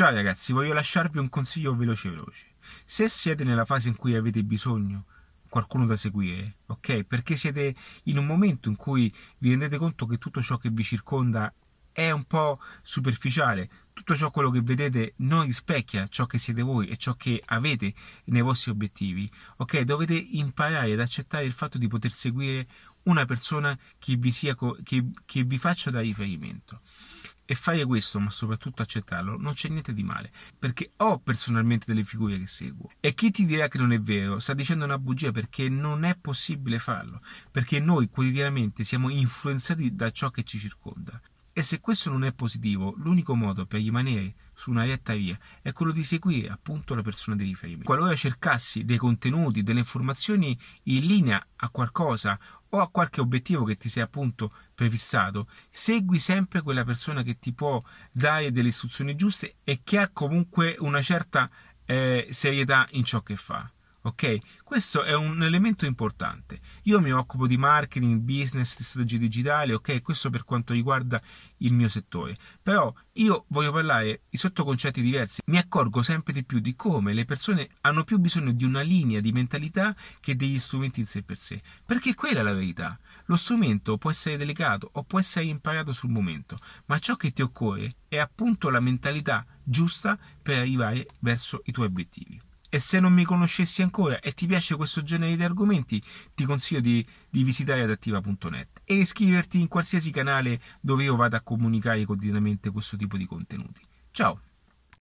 Ciao ragazzi, voglio lasciarvi un consiglio veloce veloce. Se siete nella fase in cui avete bisogno qualcuno da seguire, ok? Perché siete in un momento in cui vi rendete conto che tutto ciò che vi circonda è un po' superficiale, tutto ciò quello che vedete non rispecchia ciò che siete voi e ciò che avete nei vostri obiettivi, ok? Dovete imparare ad accettare il fatto di poter seguire una persona che vi, sia, che, che vi faccia da riferimento. E fare questo, ma soprattutto accettarlo, non c'è niente di male, perché ho personalmente delle figure che seguo. E chi ti dirà che non è vero sta dicendo una bugia perché non è possibile farlo, perché noi quotidianamente siamo influenzati da ciò che ci circonda. E se questo non è positivo, l'unico modo per rimanere su una retta via è quello di seguire appunto la persona di riferimento. Qualora cercassi dei contenuti, delle informazioni in linea a qualcosa o a qualche obiettivo che ti sei appunto prefissato, segui sempre quella persona che ti può dare delle istruzioni giuste e che ha comunque una certa eh, serietà in ciò che fa. Ok? Questo è un elemento importante. Io mi occupo di marketing, business, strategie digitali, ok? Questo per quanto riguarda il mio settore. Però io voglio parlare di sottoconcetti diversi. Mi accorgo sempre di più di come le persone hanno più bisogno di una linea di mentalità che degli strumenti in sé per sé. Perché quella è la verità. Lo strumento può essere delicato o può essere imparato sul momento, ma ciò che ti occorre è appunto la mentalità giusta per arrivare verso i tuoi obiettivi. E se non mi conoscessi ancora e ti piace questo genere di argomenti, ti consiglio di, di visitare adattiva.net e iscriverti in qualsiasi canale dove io vada a comunicare quotidianamente questo tipo di contenuti. Ciao!